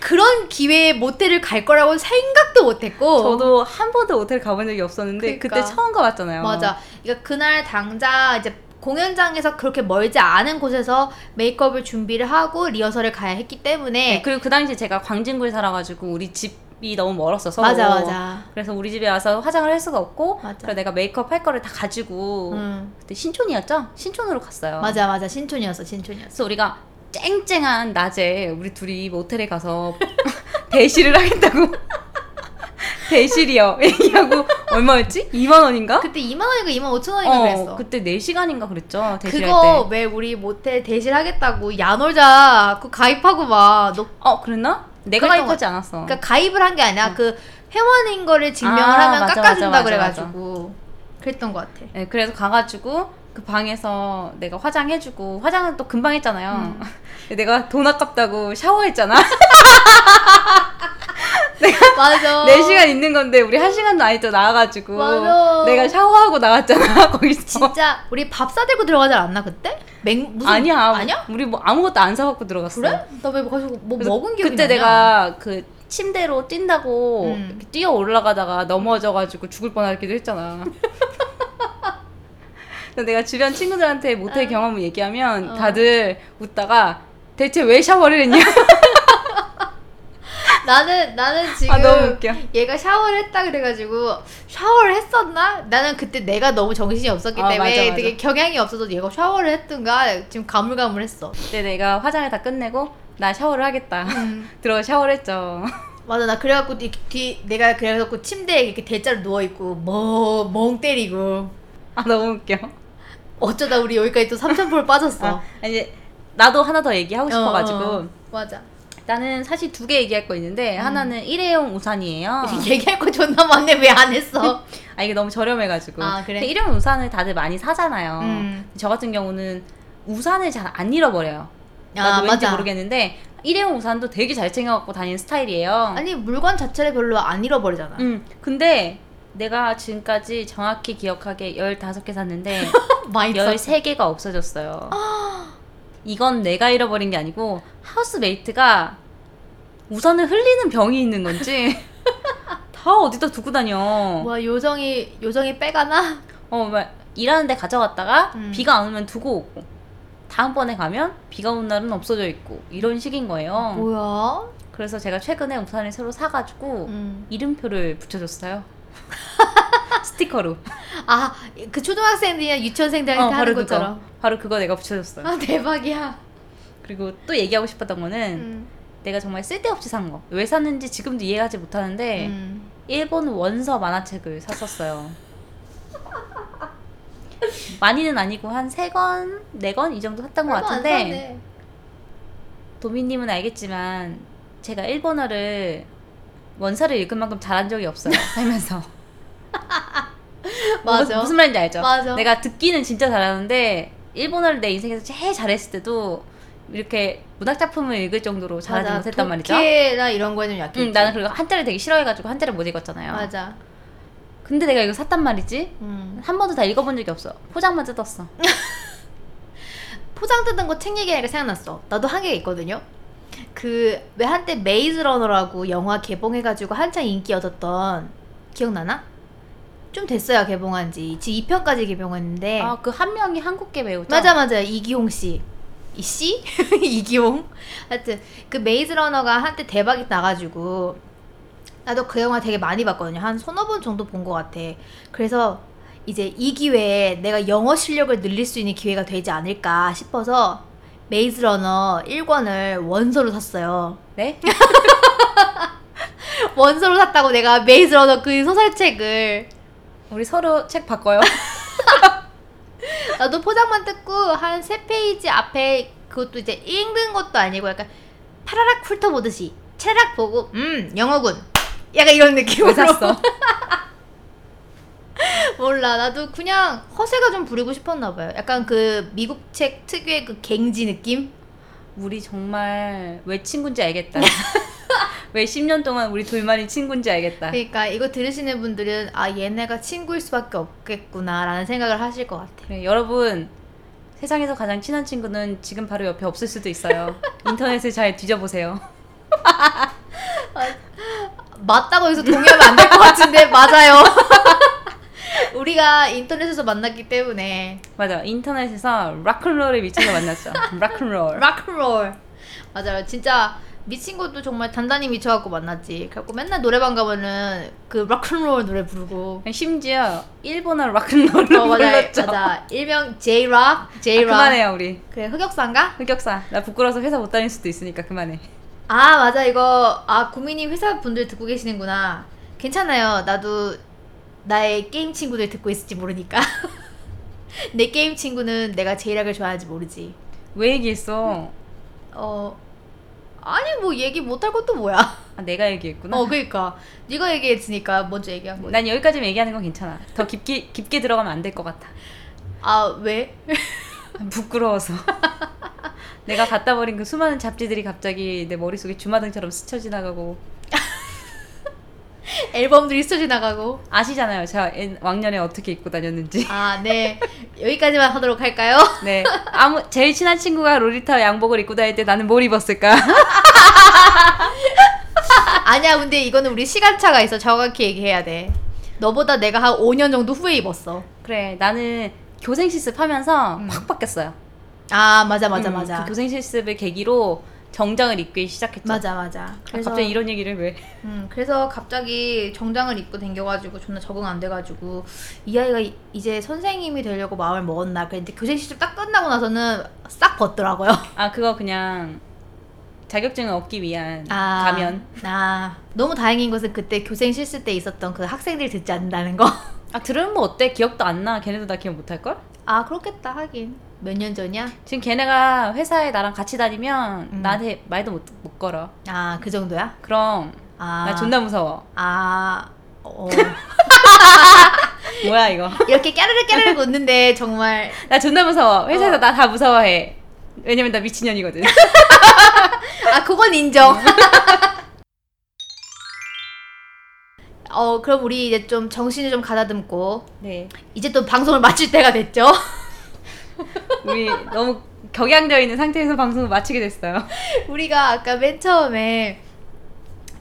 그런 기회에 모텔을 갈 거라고 생각도 못했고. 저도 한 번도 모텔 가본 적이 없었는데 어. 그러니까. 그때 처음 가봤잖아요. 맞아. 그러니까 그날 당장 이제 공연장에서 그렇게 멀지 않은 곳에서 메이크업을 준비를 하고 리허설을 가야 했기 때문에 네, 그리고 그 당시에 제가 광진구에 살아가지고 우리 집 이 너무 멀었어서 맞아 맞아. 그래서 우리 집에 와서 화장을 할 수가 없고 맞아. 그래서 내가 메이크업 할 거를 다 가지고 응. 그때 신촌이었죠? 신촌으로 갔어요. 맞아 맞아 신촌이었어 신촌이었어. 그래서 우리가 쨍쨍한 낮에 우리 둘이 모텔에 가서 대시를 하겠다고 대실이요 얘기하고 얼마였지? 2만 원인가? 그때 2만 원인가 2만 5천 원인가 어, 그랬어. 그때 4시간인가 그랬죠 대실할 그거 때. 왜 우리 모텔 대실하겠다고 야놀자 그 가입하고 막 너 어 그랬나? 내가 가입하지 않았어. 그러니까 가입을 한 게 아니라 어. 그 회원인 거를 증명을 아, 하면 맞아, 깎아준다 맞아, 맞아, 그래가지고 그랬던 것 같아. 네, 그래서 가가지고 그 방에서 내가 화장해주고 화장은 또 금방 했잖아요. 음. 내가 돈 아깝다고 샤워했잖아. 맞아. 4시간 있는 건데 우리 1시간도 안 있죠 나와가지고 맞아. 내가 샤워하고 나왔잖아 거기서 진짜 우리 밥 사들고 들어가지 않았나 그때? 맹 무슨 아니야 아니야? 우리 뭐 아무것도 안 사갖고 들어갔어 그래? 나 왜 가지고 뭐 먹은 기억이 그때 나냐? 내가 그 침대로 뛴다고 음. 뛰어 올라가다가 넘어져가지고 죽을 뻔하기도 했잖아 내가 주변 친구들한테 모텔 어. 경험을 얘기하면 어. 다들 웃다가 대체 왜 샤워를 했냐 나는 나는 지금 아 너무 웃겨 얘가 샤워를 했다 그래가지고 샤워를 했었나? 나는 그때 내가 너무 정신이 없었기 아, 때문에 맞아, 맞아. 되게 경향이 없어서 얘가 샤워를 했든가 지금 가물가물했어. 그때 내가 화장을 다 끝내고 나 샤워를 하겠다 음. 들어가 샤워를 했죠 맞아 나 그래갖고 뒤, 뒤 내가 그래갖고 침대에 이렇게 대자로 누워 있고 멍멍 때리고 아 너무 웃겨 어쩌다 우리 여기까지 또 삼천포를 빠졌어. 아, 이제 나도 하나 더 얘기하고 싶어가지고 어, 어. 맞아. 나는 사실 두 개 얘기할 거 있는데 음. 하나는 일회용 우산이에요. 얘기할 거 존나 많네 왜 안 했어? 아 이게 너무 저렴해가지고. 아, 그래? 일회용 우산을 다들 많이 사잖아요. 음. 저 같은 경우는 우산을 잘 안 잃어버려요. 나도 아, 왠지 맞아. 모르겠는데 일회용 우산도 되게 잘 챙겨갖고 다니는 스타일이에요. 아니 물건 자체를 별로 안 잃어버리잖아. 음 근데 내가 지금까지 정확히 기억하게 15개 샀는데 많이 썼어. 13개가 없어졌어요. 이건 내가 잃어버린 게 아니고 하우스메이트가 우산을 흘리는 병이 있는 건지 다 어디다 두고 다녀. 뭐야 요정이 요정이 빼가나? 어, 막 일하는데 가져갔다가 음. 비가 안 오면 두고 오고 다음번에 가면 비가 온 날은 없어져 있고 이런 식인 거예요. 뭐야? 그래서 제가 최근에 우산을 새로 사가지고 음. 이름표를 붙여줬어요. 스티커로. 아 그 초등학생들이나 유치원생들한테 어, 하는 바로 것처럼. 그거. 바로 그거 내가 붙여줬어요. 아 대박이야. 그리고 또 얘기하고 싶었던 거는 음. 내가 정말 쓸데없이 산 거. 왜 샀는지 지금도 이해하지 못하는데 음. 일본 원서 만화책을 샀었어요. 많이는 아니고 한 세 권, 네 권 이 정도 샀던 것 같은데. 도미님은 알겠지만 제가 일본어를 원서를 읽을 만큼 잘한 적이 없어요 살면서 맞아. 무슨 말인지 알죠? 맞아. 내가 듣기는 진짜 잘하는데 일본어를 내 인생에서 제일 잘했을 때도 이렇게 문학 작품을 읽을 정도로 잘하지 맞아. 못했단 말이죠. 독해나 이런 거에 좀 약했지. 응, 나는 그리고 한자를 되게 싫어해가지고 한자를 못 읽었잖아요. 맞아. 근데 내가 이거 샀단 말이지. 음. 한 번도 다 읽어본 적이 없어. 포장만 뜯었어. 포장 뜯은 거 책 얘기하니까 생각났어. 나도 한 개 있거든요. 그 왜 한때 메이즈 러너라고 영화 개봉해가지고 한창 인기 얻었던 기억나나? 좀 됐어요 개봉한 지. 지금 2편까지 개봉했는데. 아, 그 한 명이 한국계 배우죠? 맞아 맞아 이기홍 씨. 이 씨? 이기홍? 하여튼 그 메이즈 러너가 한때 대박이 나가지고 나도 그 영화 되게 많이 봤거든요. 한 서너 번 정도 본 것 같아. 그래서 이제 이 기회에 내가 영어 실력을 늘릴 수 있는 기회가 되지 않을까 싶어서 메이즈 러너 1권을 원서로 샀어요. 네? 원서로 샀다고 내가 메이즈 러너 그 소설책을 우리 서로 책 바꿔요. 나도 포장만 뜯고 한 세 페이지 앞에 그것도 이제 읽는 것도 아니고 약간 파라락 훑어보듯이 채락 보고 음 영어군 약간 이런 느낌으로 왜 샀어? 몰라 나도 그냥 허세가 좀 부리고 싶었나 봐요 약간 그 미국 책 특유의 그 갱지 느낌 우리 정말 왜 친구인지 알겠다. 왜 10년 동안 우리 둘만이 친구인지 알겠다. 그러니까 이거 들으시는 분들은 아 얘네가 친구일 수밖에 없겠구나 라는 생각을 하실 것 같아 그래, 여러분 세상에서 가장 친한 친구는 지금 바로 옆에 없을 수도 있어요. 인터넷을 잘 뒤져보세요. 맞다고 해서 동의하면 안 될 것 같은데 맞아요 우리가 인터넷에서 만났기 때문에 맞아. 인터넷에서 락큰롤에 미쳐서 만났죠. 락큰롤. 락앤롤 맞아요 진짜 미친 것도 정말 단단히 미쳐갖고 만났지 그래갖고 맨날 노래방 가면은 그 락앤롤 노래 부르고 심지어 일본어 락큰롤로 어 맞아 불렀죠. 맞아 일명 J-Rock 아, J-Rock 그만해요 우리. 그래 흑역사인가? 흑역사. 나 부끄러워서 회사 못 다닐 수도 있으니까 그만해. 아 맞아 이거 아 구민이 회사 분들 듣고 계시는구나 괜찮아요 나도 나의 게임 친구들 듣고 있을지 모르니까 내 게임 친구는 내가 제이락을 좋아하는지 모르지 왜 얘기했어? 어 아니 뭐 얘기 못할 것도 뭐야 아, 내가 얘기했구나. 어 그니까 네가 얘기했으니까 먼저 얘기한 거지 난 여기까지만 얘기하는 건 괜찮아. 더 깊게 깊게 들어가면 안 될 것 같아. 아 왜? 부끄러워서. 내가 갖다 버린 그 수많은 잡지들이 갑자기 내 머릿속에 주마등처럼 스쳐 지나가고 앨범들이 스쳐 지나가고. 아시잖아요. 제가 옛- 왕년에 어떻게 입고 다녔는지. 아 네. 여기까지만 하도록 할까요? 네. 아무 제일 친한 친구가 로리타 양복을 입고 다닐 때 나는 뭘 입었을까? 아니야 근데 이거는 우리 시간차가 있어 정확히 얘기해야 돼 너보다 내가 한 5년 정도 후에 입었어 그래. 나는 교생 실습하면서 음. 확 바뀌었어요. 아 맞아 맞아 음, 맞아 그 교생 실습을 계기로 정장을 입기 시작했죠. 맞아 맞아 아, 그래서 갑자기 이런 얘기를 왜? 음, 그래서 갑자기 정장을 입고 댕겨가지고 존나 적응 안 돼가지고 이 아이가 이- 이제 선생님이 되려고 마음을 먹었나 그랬는데 교생 시절 딱 끝나고 나서는 싹 벗더라고요 아 그거 그냥 자격증을 얻기 위한 아, 가면. 아 너무 다행인 것은 그때 교생 실습 때 있었던 그 학생들이 듣지 않는다는 거 아 들으면 뭐 어때? 기억도 안 나. 걔네도 나 기억 못할 걸? 아 그렇겠다 하긴 몇 년 전이야? 지금 걔네가 회사에 나랑 같이 다니면 음. 나한테 말도 못, 못 걸어. 아 그 정도야? 그럼 아, 나 존나 무서워. 아 어. 뭐야 이거? 이렇게 깨르르 깨르르 웃는데 정말 나 존나 무서워. 회사에서 어. 나다 무서워해. 왜냐면 나 미친년이거든. 아 그건 인정. 어 그럼 우리 이제 좀 정신을 좀 가다듬고 네. 이제 또 방송을 마칠 때가 됐죠. 우리 너무 격양되어 있는 상태에서 방송을 마치게 됐어요. 우리가 아까 맨 처음에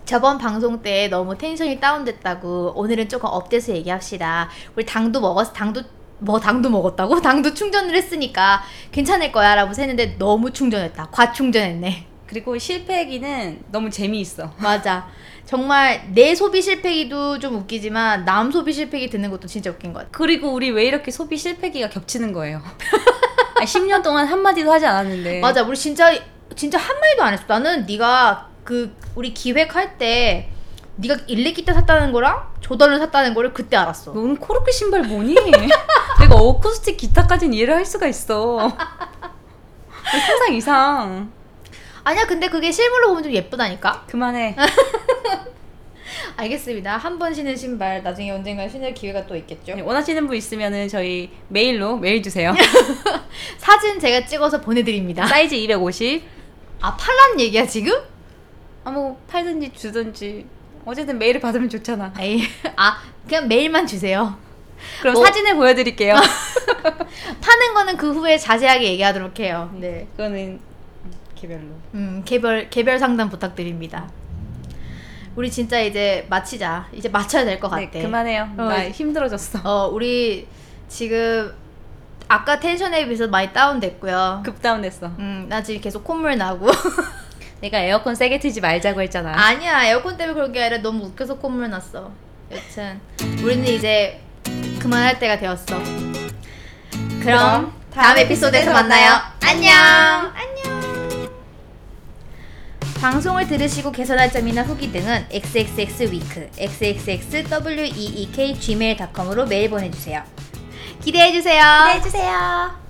저번 방송 때 너무 tension이 다운됐다고 오늘은 조금 up돼서 얘기합시다. 우리 당도 먹었 당도 뭐 당도 먹었다고? 당도 충전을 했으니까 괜찮을 거야 라고 했는데 너무 충전했다. 과충전했네. 그리고 실패기는 너무 재미있어. 맞아. 정말 내 소비 실패기도 좀 웃기지만 남 소비 실패기 듣는 것도 진짜 웃긴 것 같아. 그리고 우리 왜 이렇게 소비 실패기가 겹치는 거예요? 아니, 10년 동안 한마디도 하지 않았는데. 맞아. 우리 진짜 진짜 한 마디도 안 했어. 나는 네가 그 우리 기획할 때 네가 일렉기타 샀다는 거랑 조던을 샀다는 거를 그때 알았어. 너는 코르크 신발 뭐니? 내가 어쿠스틱 기타까지는 이해를 할 수가 있어. 상상 이상. 아니야. 근데 그게 실물로 보면 좀 예쁘다니까. 그만해. 알겠습니다. 한 번 신은 신발 나중에 언젠가 신을 기회가 또 있겠죠. 네, 원하시는 분 있으면은 저희 메일로 메일 주세요. 사진 제가 찍어서 보내드립니다. 사이즈 250. 아 팔란 얘기야 지금? 아뭐 팔든지 주든지 어쨌든 메일을 받으면 좋잖아. 에이, 아 그냥 메일만 주세요. 그럼 뭐- 사진을 보여드릴게요. 파는 거는 그 후에 자세하게 얘기하도록 해요. 네. 그거는 개별로. 음, 개별 개별 상담 부탁드립니다. 우리 진짜 이제 마치자. 이제 맞춰야 될 것 같아. 네, 그만해요. 어, 나 힘들어졌어. 어, 우리 지금 아까 텐션에 비해서 많이 다운됐고요. 급다운됐어. 음, 나 지금 계속 콧물 나고. 내가 에어컨 세게 틀지 말자고 했잖아. 아니야, 에어컨 때문에 그런 게 아니라 너무 웃겨서 콧물 났어. 여튼 우리는 이제 그만할 때가 되었어. 그럼 다음 에피소드에서 만나요. 안녕. 안녕. 방송을 들으시고 개선할 점이나 후기 등은 xxxweek xxxweek gmail.com으로 메일 보내주세요. 기대해주세요. 해주세요.